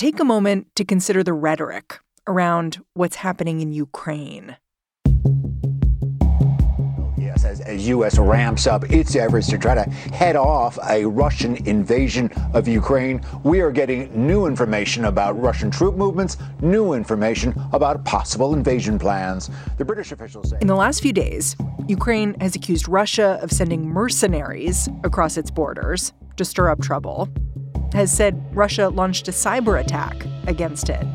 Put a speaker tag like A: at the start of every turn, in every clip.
A: Take a moment to consider the rhetoric around what's happening in Ukraine.
B: Yes, as, as U.S. ramps up its efforts to try to head off a Russian invasion of Ukraine, we are getting new information about Russian troop movements, new information about possible invasion plans. The British officials say.
A: In the last few days, Ukraine has accused Russia of sending mercenaries across its borders to stir up trouble, has said Russia launched a cyber attack against it.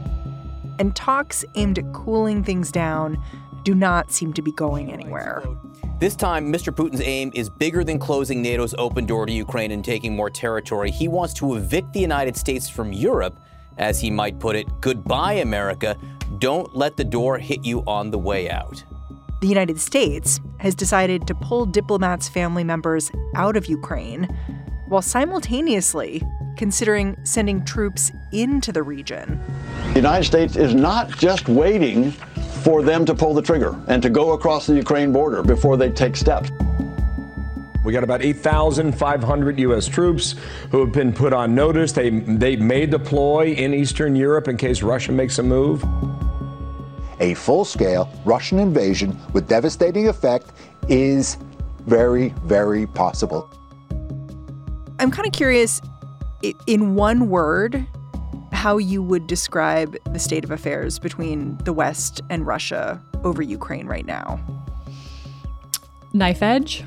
A: And talks aimed at cooling things down do not seem to be going anywhere.
C: This time, Mr. Putin's aim is bigger than closing NATO's open door to Ukraine and taking more territory. He wants to evict the United States from Europe, as he might put it. Goodbye, America. Don't let the door hit you on the way out.
A: The United States has decided to pull diplomats' family members out of Ukraine while simultaneously considering sending troops into the region.
D: The United States is not just waiting for them to pull the trigger and to go across the Ukraine border before they take steps.
E: We got about 8,500 U.S. troops who have been put on notice. They, they may deploy in Eastern Europe in case Russia makes a move.
B: A full scale Russian invasion with devastating effect is very, very possible.
A: I'm kind of curious, in one word, how you would describe the state of affairs between the West and Russia over Ukraine right now.
F: Knife edge.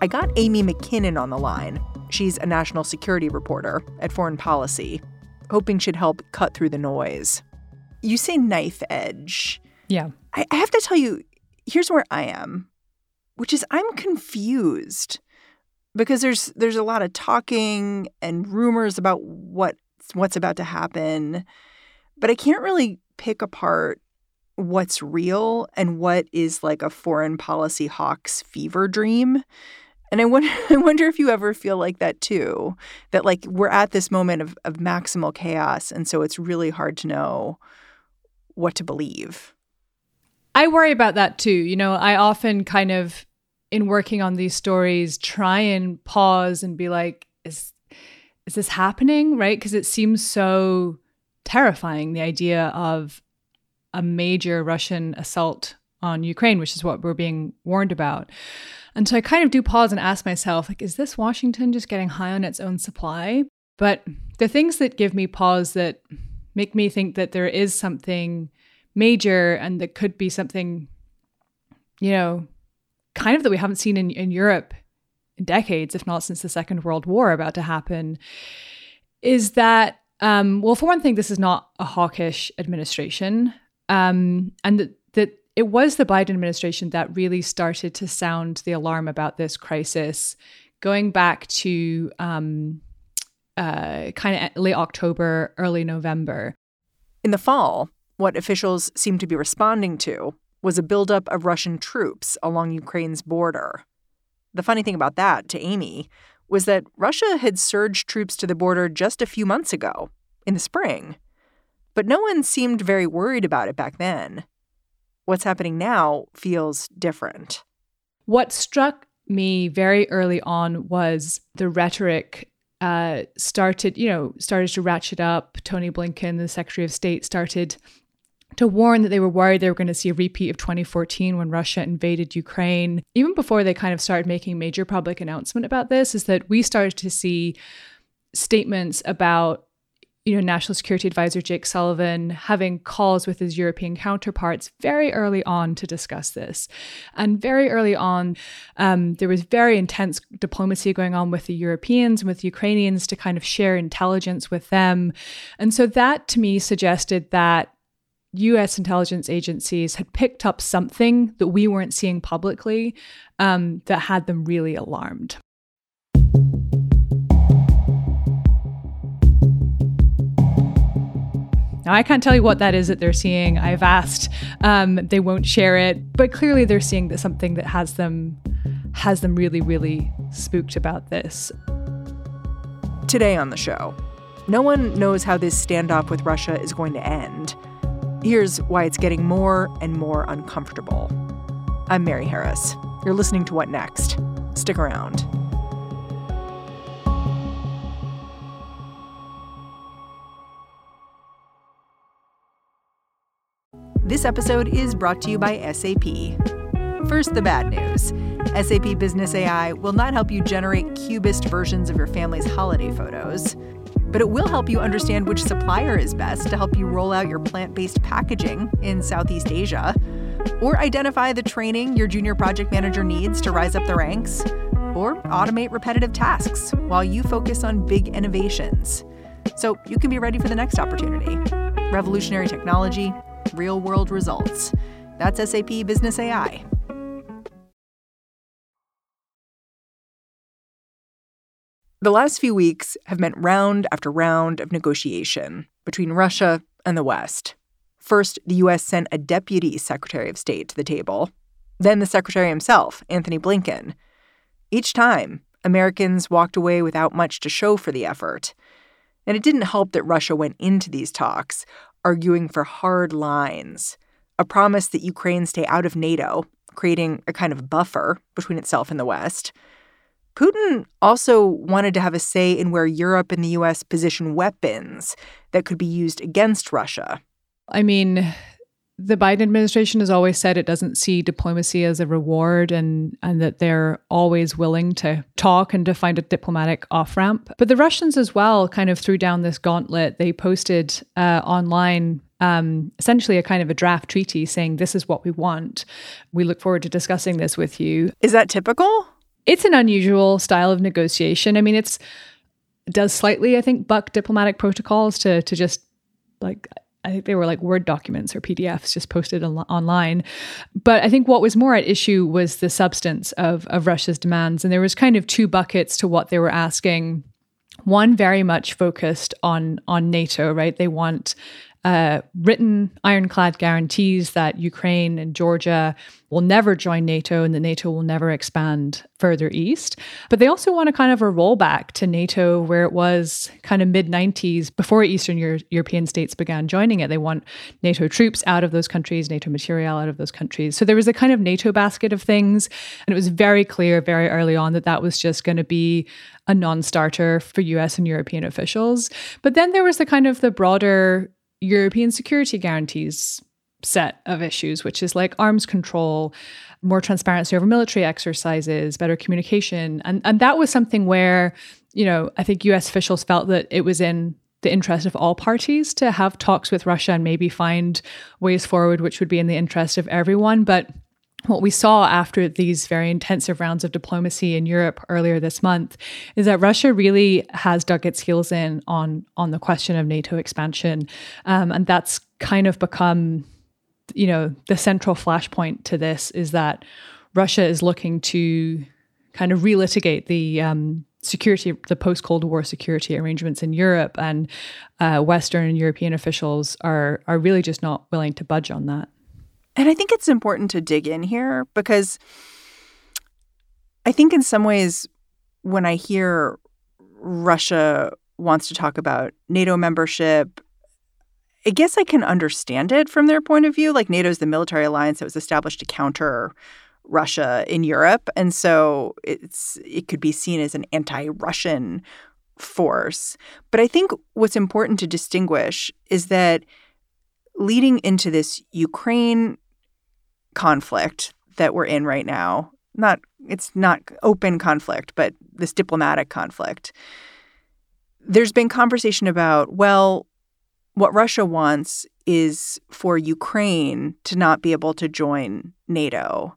A: I got Amy Mackinnon on the line. She's a national security reporter at Foreign Policy, hoping she'd help cut through the noise. You say knife edge.
F: Yeah.
A: I, I have to tell you, here's where I am, which is I'm confused because there's there's a lot of talking and rumors about what what's about to happen, but I can't really pick apart what's real and what is like a foreign policy hawk's fever dream. And I wonder, I wonder if you ever feel like that too. That like we're at this moment of, of maximal chaos, and so it's really hard to know what to believe.
F: I worry about that too. You know, I often kind of in working on these stories try and pause and be like is is this happening? Right? Because it seems so terrifying the idea of a major russian assault on ukraine which is what we're being warned about. And so i kind of do pause and ask myself like is this washington just getting high on its own supply? But the things that give me pause that make me think that there is something major and that could be something you know kind of that we haven't seen in, in Europe in decades, if not since the Second World War about to happen, is that, um, well, for one thing, this is not a hawkish administration. Um, and that, that it was the Biden administration that really started to sound the alarm about this crisis, going back to um, uh, kind of late October, early November.
A: In the fall, what officials seem to be responding to was a buildup of Russian troops along Ukraine's border. The funny thing about that, to Amy, was that Russia had surged troops to the border just a few months ago, in the spring. But no one seemed very worried about it back then. What's happening now feels different.
F: What struck me very early on was the rhetoric uh, started, you know, started to ratchet up. Tony Blinken, the Secretary of State, started to warn that they were worried they were going to see a repeat of 2014 when Russia invaded Ukraine. Even before they kind of started making major public announcement about this, is that we started to see statements about you know, National Security Advisor Jake Sullivan having calls with his European counterparts very early on to discuss this. And very early on, um, there was very intense diplomacy going on with the Europeans and with the Ukrainians to kind of share intelligence with them. And so that to me suggested that US intelligence agencies had picked up something that we weren't seeing publicly um, that had them really alarmed. Now, I can't tell you what that is that they're seeing. I've asked. Um, they won't share it, but clearly they're seeing that something that has them has them really, really spooked about this.
A: Today on the show, no one knows how this standoff with Russia is going to end. Here's why it's getting more and more uncomfortable. I'm Mary Harris. You're listening to What Next? Stick around. This episode is brought to you by SAP. First, the bad news SAP Business AI will not help you generate cubist versions of your family's holiday photos, but it will help you understand which supplier is best to help you roll out your plant based packaging in Southeast Asia, or identify the training your junior project manager needs to rise up the ranks, or automate repetitive tasks while you focus on big innovations. So you can be ready for the next opportunity. Revolutionary technology real world results. That's SAP Business AI. The last few weeks have meant round after round of negotiation between Russia and the West. First, the U.S. sent a deputy secretary of state to the table, then the secretary himself, Antony Blinken. Each time, Americans walked away without much to show for the effort. And it didn't help that Russia went into these talks arguing for hard lines, a promise that Ukraine stay out of NATO, creating a kind of buffer between itself and the West. Putin also wanted to have a say in where Europe and the US position weapons that could be used against Russia.
F: I mean, the Biden administration has always said it doesn't see diplomacy as a reward and and that they're always willing to talk and to find a diplomatic off ramp. But the Russians as well kind of threw down this gauntlet. They posted uh, online um, essentially a kind of a draft treaty saying this is what we want. We look forward to discussing this with you.
A: Is that typical?
F: It's an unusual style of negotiation. I mean, it's does slightly, I think, buck diplomatic protocols to to just like I think they were like Word documents or PDFs just posted on- online. But I think what was more at issue was the substance of, of Russia's demands. And there was kind of two buckets to what they were asking. One very much focused on on NATO, right? They want uh, written ironclad guarantees that Ukraine and Georgia will never join NATO and that NATO will never expand further east. But they also want a kind of a rollback to NATO where it was kind of mid 90s before Eastern Euro- European states began joining it. They want NATO troops out of those countries, NATO material out of those countries. So there was a kind of NATO basket of things. And it was very clear very early on that that was just going to be a non starter for US and European officials. But then there was the kind of the broader European security guarantees set of issues, which is like arms control, more transparency over military exercises, better communication. And and that was something where, you know, I think US officials felt that it was in the interest of all parties to have talks with Russia and maybe find ways forward which would be in the interest of everyone. But what we saw after these very intensive rounds of diplomacy in Europe earlier this month is that Russia really has dug its heels in on on the question of NATO expansion, um, and that's kind of become, you know, the central flashpoint to this is that Russia is looking to kind of relitigate the um, security, the post Cold War security arrangements in Europe, and uh, Western and European officials are are really just not willing to budge on that.
A: And I think it's important to dig in here because I think in some ways, when I hear Russia wants to talk about NATO membership, I guess I can understand it from their point of view. Like NATO is the military alliance that was established to counter Russia in Europe, and so it's it could be seen as an anti-Russian force. But I think what's important to distinguish is that leading into this Ukraine conflict that we're in right now. Not it's not open conflict, but this diplomatic conflict. There's been conversation about, well, what Russia wants is for Ukraine to not be able to join NATO.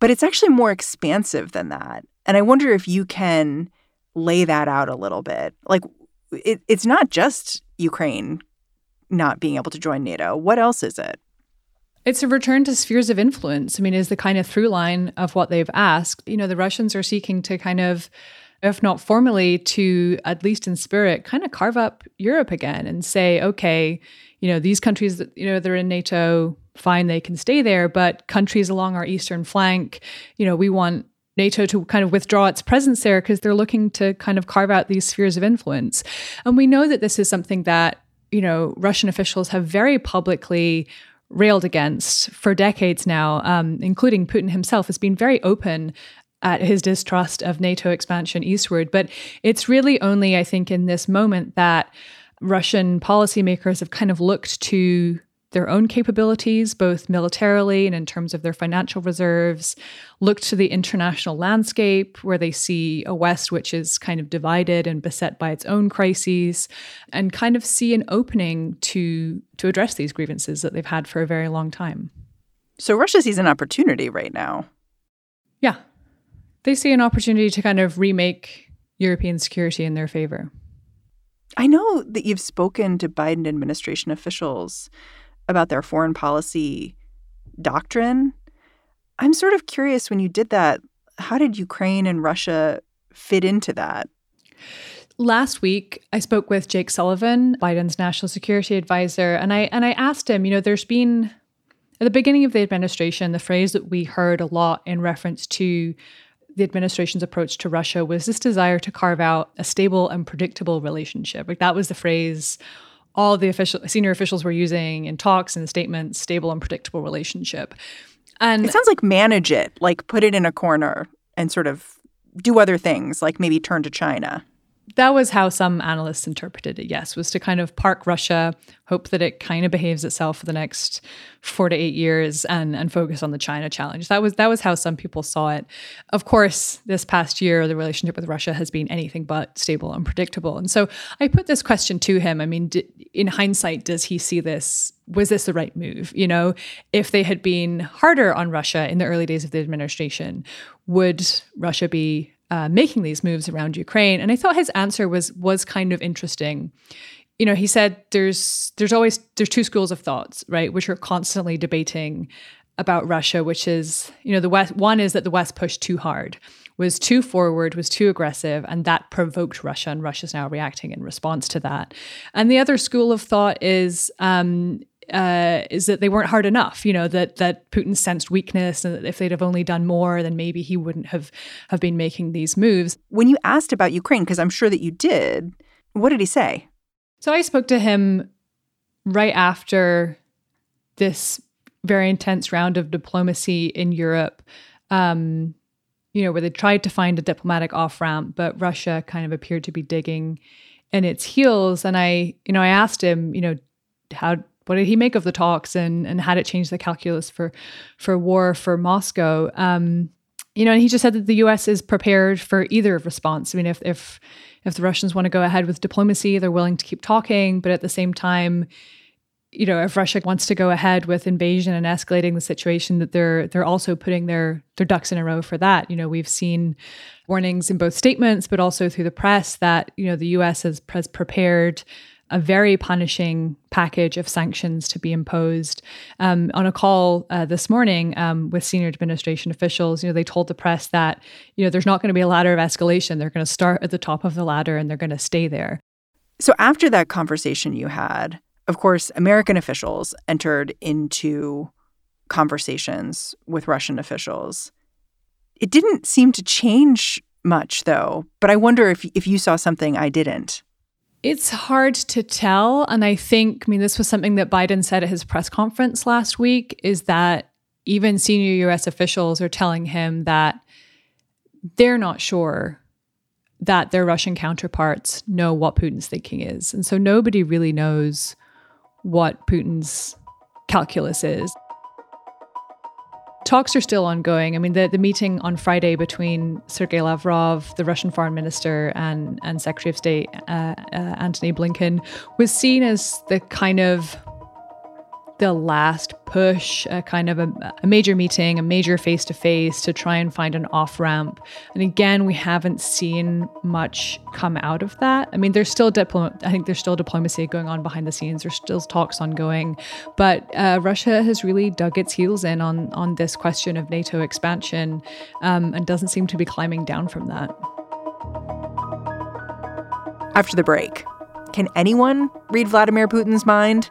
A: But it's actually more expansive than that. And I wonder if you can lay that out a little bit. Like, it, it's not just Ukraine not being able to join NATO? What else is it?
F: It's a return to spheres of influence. I mean, is the kind of through line of what they've asked. You know, the Russians are seeking to kind of, if not formally, to at least in spirit, kind of carve up Europe again and say, okay, you know, these countries that, you know, they're in NATO, fine, they can stay there, but countries along our eastern flank, you know, we want NATO to kind of withdraw its presence there because they're looking to kind of carve out these spheres of influence. And we know that this is something that, you know, Russian officials have very publicly railed against for decades now, um, including Putin himself, has been very open at his distrust of NATO expansion eastward. But it's really only, I think, in this moment that Russian policymakers have kind of looked to their own capabilities, both militarily and in terms of their financial reserves, look to the international landscape where they see a West which is kind of divided and beset by its own crises, and kind of see an opening to, to address these grievances that they've had for a very long time.
A: So Russia sees an opportunity right now.
F: Yeah. They see an opportunity to kind of remake European security in their favor.
A: I know that you've spoken to Biden administration officials about their foreign policy doctrine. I'm sort of curious when you did that, how did Ukraine and Russia fit into that?
F: Last week, I spoke with Jake Sullivan, Biden's national security advisor, and I and I asked him, you know, there's been at the beginning of the administration, the phrase that we heard a lot in reference to the administration's approach to Russia was this desire to carve out a stable and predictable relationship. Like that was the phrase all the official senior officials were using in talks and statements stable and predictable relationship. And
A: it sounds like manage it like put it in a corner and sort of do other things like maybe turn to china
F: that was how some analysts interpreted it yes was to kind of park russia hope that it kind of behaves itself for the next four to eight years and and focus on the china challenge. That was that was how some people saw it. Of course this past year the relationship with russia has been anything but stable and predictable. And so i put this question to him. I mean in hindsight does he see this was this the right move? You know if they had been harder on russia in the early days of the administration would russia be uh, making these moves around Ukraine. And I thought his answer was was kind of interesting. You know, he said there's there's always there's two schools of thoughts, right, which are constantly debating about Russia, which is you know the West. One is that the West pushed too hard, was too forward, was too aggressive, and that provoked Russia, and Russia's now reacting in response to that. And the other school of thought is um, uh, is that they weren't hard enough. You know that that Putin sensed weakness, and that if they'd have only done more, then maybe he wouldn't have have been making these moves.
A: When you asked about Ukraine, because I'm sure that you did, what did he say?
F: So I spoke to him right after this very intense round of diplomacy in Europe. Um, you know, where they tried to find a diplomatic off ramp, but Russia kind of appeared to be digging in its heels. And I, you know, I asked him, you know, how what did he make of the talks and and had it changed the calculus for for war for Moscow? Um, you know, and he just said that the U.S. is prepared for either response. I mean, if if if the Russians want to go ahead with diplomacy, they're willing to keep talking, but at the same time, you know, if Russia wants to go ahead with invasion and escalating the situation, that they're they're also putting their their ducks in a row for that. You know, we've seen warnings in both statements, but also through the press that you know the U.S. has, has prepared a very punishing package of sanctions to be imposed. Um, on a call uh, this morning um, with senior administration officials, you know, they told the press that you know there's not going to be a ladder of escalation. They're going to start at the top of the ladder and they're going to stay there.
A: So after that conversation you had, of course, American officials entered into conversations with Russian officials. It didn't seem to change much, though. But I wonder if if you saw something I didn't.
F: It's hard to tell. And I think, I mean, this was something that Biden said at his press conference last week is that even senior US officials are telling him that they're not sure that their Russian counterparts know what Putin's thinking is. And so nobody really knows what Putin's calculus is talks are still ongoing. I mean, the, the meeting on Friday between Sergei Lavrov, the Russian foreign minister, and, and Secretary of State uh, uh, Antony Blinken was seen as the kind of the last push, a kind of a, a major meeting, a major face to face to try and find an off ramp. And again, we haven't seen much come out of that. I mean, there's still diplo- I think there's still diplomacy going on behind the scenes. There's still talks ongoing, but uh, Russia has really dug its heels in on on this question of NATO expansion, um, and doesn't seem to be climbing down from that.
A: After the break, can anyone read Vladimir Putin's mind?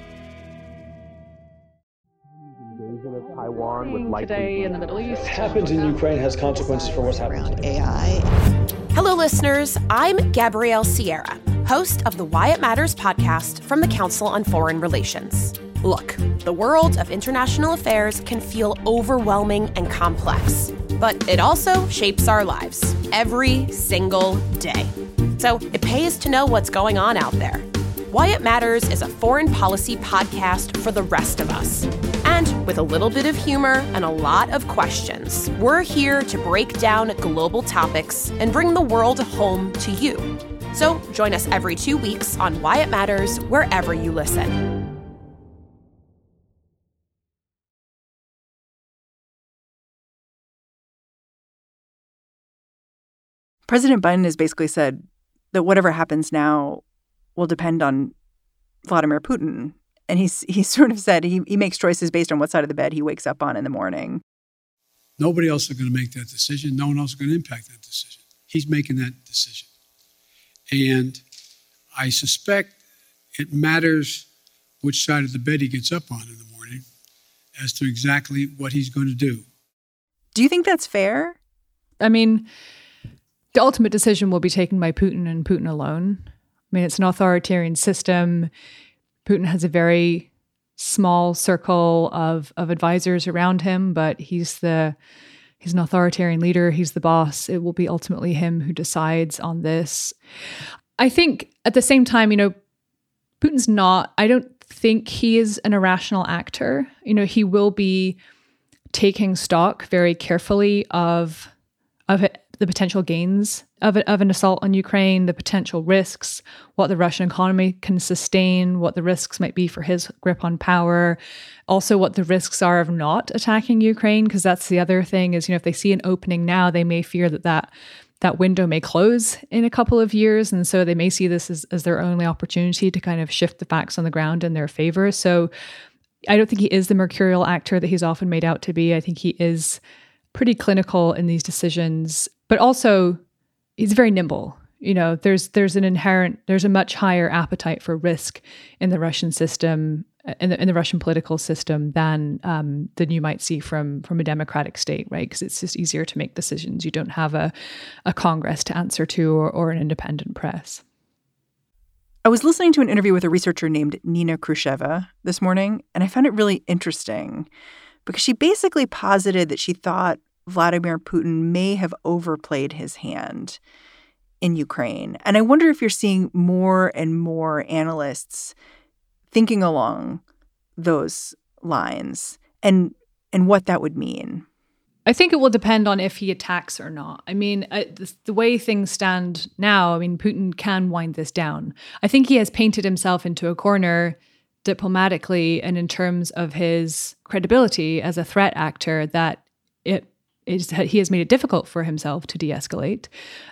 G: Taiwan with likely
F: today in the Middle East.
H: What happens in Ukraine has consequences for what's happening
I: around
H: today.
I: AI.
J: Hello, listeners. I'm Gabrielle Sierra, host of the Why It Matters podcast from the Council on Foreign Relations. Look, the world of international affairs can feel overwhelming and complex, but it also shapes our lives every single day. So it pays to know what's going on out there. Why It Matters is a foreign policy podcast for the rest of us. With a little bit of humor and a lot of questions, we're here to break down global topics and bring the world home to you. So join us every two weeks on Why It Matters wherever you listen.
A: President Biden has basically said that whatever happens now will depend on Vladimir Putin. And he's he's sort of said he, he makes choices based on what side of the bed he wakes up on in the morning.
K: Nobody else is going to make that decision. No one else is going to impact that decision. He's making that decision. And I suspect it matters which side of the bed he gets up on in the morning as to exactly what he's going to do.
A: Do you think that's fair?
F: I mean, the ultimate decision will be taken by Putin and Putin alone. I mean, it's an authoritarian system. Putin has a very small circle of of advisors around him, but he's the he's an authoritarian leader. He's the boss. It will be ultimately him who decides on this. I think at the same time, you know, Putin's not. I don't think he is an irrational actor. You know, he will be taking stock very carefully of of the potential gains of, it, of an assault on Ukraine, the potential risks, what the Russian economy can sustain, what the risks might be for his grip on power, also what the risks are of not attacking Ukraine, because that's the other thing is, you know, if they see an opening now, they may fear that that that window may close in a couple of years. And so they may see this as, as their only opportunity to kind of shift the facts on the ground in their favor. So I don't think he is the mercurial actor that he's often made out to be. I think he is pretty clinical in these decisions, but also he's very nimble. You know, there's there's an inherent there's a much higher appetite for risk in the Russian system in the, in the Russian political system than um, than you might see from from a democratic state, right? Because it's just easier to make decisions. You don't have a a Congress to answer to or, or an independent press.
A: I was listening to an interview with a researcher named Nina Khrushcheva this morning, and I found it really interesting because she basically posited that she thought Vladimir Putin may have overplayed his hand in Ukraine. And I wonder if you're seeing more and more analysts thinking along those lines and and what that would mean.
F: I think it will depend on if he attacks or not. I mean, uh, the, the, way things stand now, I mean, Putin can wind this down. I think he has painted himself into a corner diplomatically and in terms of his credibility as a threat actor that it is he has made it difficult for himself to de-escalate,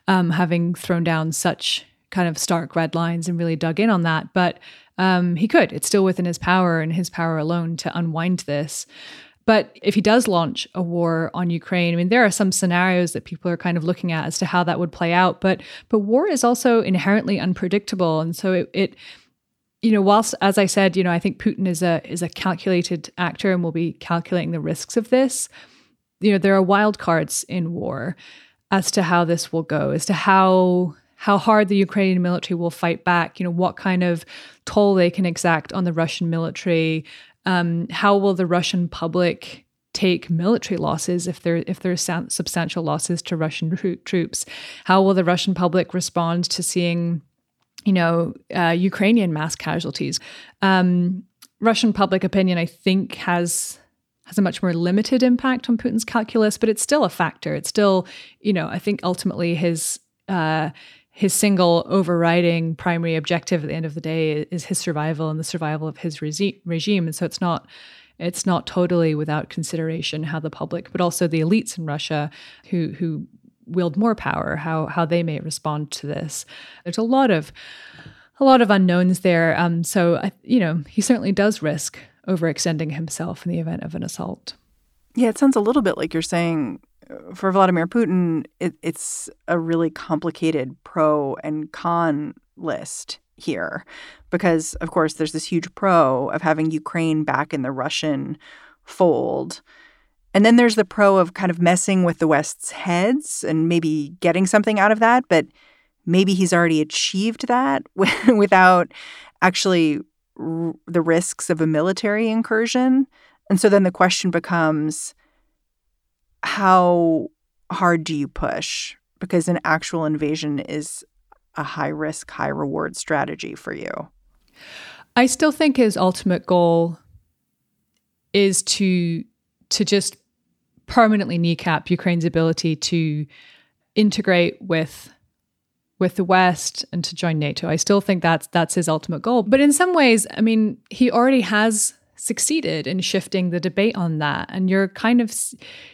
F: um, having thrown down such kind of stark red lines and really dug in on that. But um, he could. It's still within his power and his power alone to unwind this. But if he does launch a war on Ukraine, I mean, there are some scenarios that people are kind of looking at as to how that would play out. But but war is also inherently unpredictable, and so it, it you know, whilst as I said, you know, I think Putin is a is a calculated actor and will be calculating the risks of this. You know, there are wild cards in war. as to how this will go, as to how how hard the Ukrainian military will fight back, you know, what kind of toll they can exact on the Russian military, um, how will the Russian public take military losses if there if there are substantial losses to Russian troops? How will the Russian public respond to seeing, you know, uh, Ukrainian mass casualties? Um, Russian public opinion, I think, has has a much more limited impact on Putin's calculus, but it's still a factor. It's still, you know, I think ultimately his uh, his single overriding primary objective at the end of the day is his survival and the survival of his regi- regime. And so it's not it's not totally without consideration how the public, but also the elites in Russia who who wield more power, how how they may respond to this. There's a lot of a lot of unknowns there. Um, so I, you know, he certainly does risk overextending himself in the event of an assault.
A: Yeah, it sounds a little bit like you're saying uh, for Vladimir Putin, it, it's a really complicated pro and con list here because, of course, there's this huge pro of having Ukraine back in the Russian fold. And then there's the pro of kind of messing with the West's heads and maybe getting something out of that. But maybe he's already achieved that without actually r- the risks of a military incursion. And so then the question becomes how hard do you push? Because an actual invasion is a high risk, high reward strategy for you.
F: I still think his ultimate goal is to to just permanently kneecap Ukraine's ability to integrate with with the West and to join NATO. I still think that's that's his ultimate goal. But in some ways, I mean, he already has succeeded in shifting the debate on that. And you're kind of,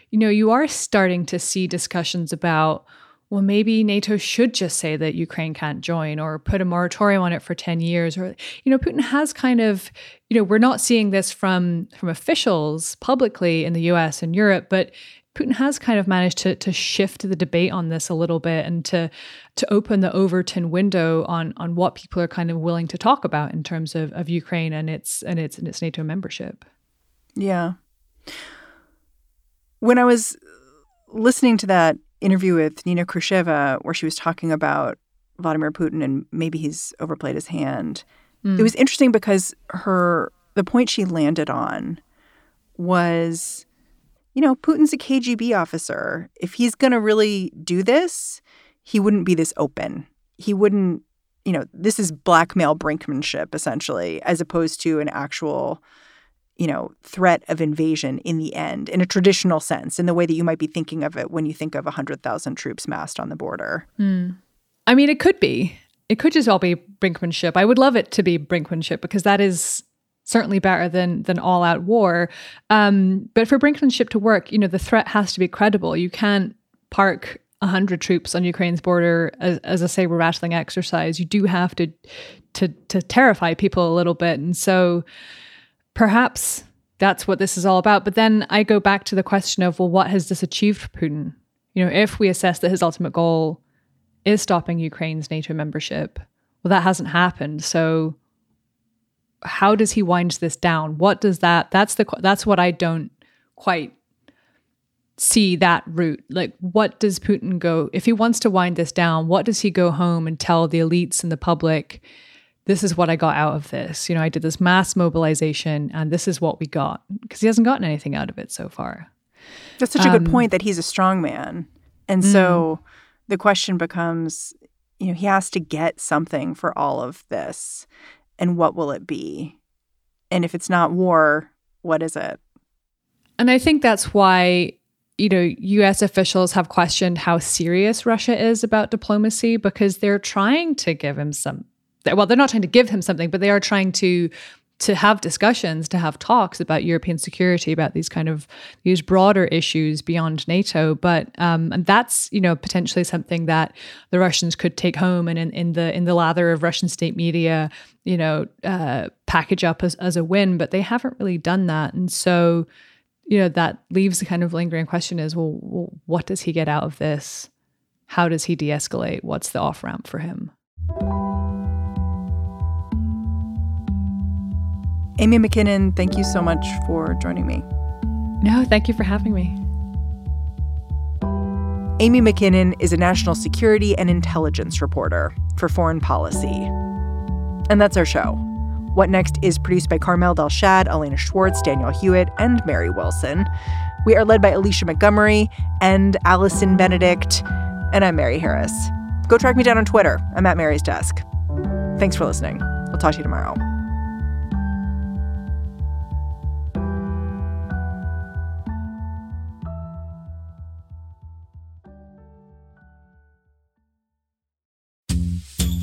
F: you know, you are starting to see discussions about, well, maybe NATO should just say that Ukraine can't join or put a moratorium on it for 10 years. Or, you know, Putin has kind of, you know, we're not seeing this from from officials publicly in the US and Europe, but Putin has kind of managed to to shift the debate on this a little bit and to to open the Overton window on on what people are kind of willing to talk about in terms of, of Ukraine and its and its and its NATO membership.
A: Yeah. When I was listening to that interview with Nina Khrushcheva, where she was talking about Vladimir Putin and maybe he's overplayed his hand, mm. it was interesting because her the point she landed on was you know, Putin's a KGB officer. If he's going to really do this, he wouldn't be this open. He wouldn't, you know, this is blackmail brinkmanship essentially, as opposed to an actual, you know, threat of invasion in the end, in a traditional sense, in the way that you might be thinking of it when you think of 100,000 troops massed on the border.
F: Mm. I mean, it could be. It could just all be brinkmanship. I would love it to be brinkmanship because that is certainly better than than all out war. Um, but for brinkmanship to work, you know, the threat has to be credible. You can't park hundred troops on Ukraine's border as, as a saber rattling exercise. You do have to to to terrify people a little bit, and so perhaps that's what this is all about. But then I go back to the question of well, what has this achieved for Putin? You know, if we assess that his ultimate goal is stopping Ukraine's NATO membership, well, that hasn't happened. So how does he wind this down? What does that? That's the that's what I don't quite see that route. Like, what does Putin go if he wants to wind this down? What does he go home and tell the elites and the public? This is what I got out of this. You know, I did this mass mobilization, and this is what we got because he hasn't gotten anything out of it so far.
A: That's such a good um, point that he's a strong man, and mm, so the question becomes, you know, he has to get something for all of this and what will it be? And if it's not war, what is it?
F: And I think that's why, you know, US officials have questioned how serious Russia is about diplomacy because they're trying to give him some well, they're not trying to give him something, but they are trying to to have discussions, to have talks about European security, about these kind of these broader issues beyond NATO. But um, and that's you know potentially something that the Russians could take home and in, in the in the lather of Russian state media, you know, uh, package up as, as a win. But they haven't really done that, and so you know that leaves the kind of lingering question: is well, well what does he get out of this? How does he de-escalate? What's the off ramp for him?
A: Amy Mackinnon, thank you so much for joining me.
F: No, thank you for having me.
A: Amy Mackinnon is a national security and intelligence reporter for foreign policy. And that's our show. What Next is produced by Carmel Delshad, Elena Schwartz, Daniel Hewitt, and Mary Wilson. We are led by Alicia Montgomery and Allison Benedict. And I'm Mary Harris. Go track me down on Twitter. I'm at Mary's Desk. Thanks for listening. We'll talk to you tomorrow.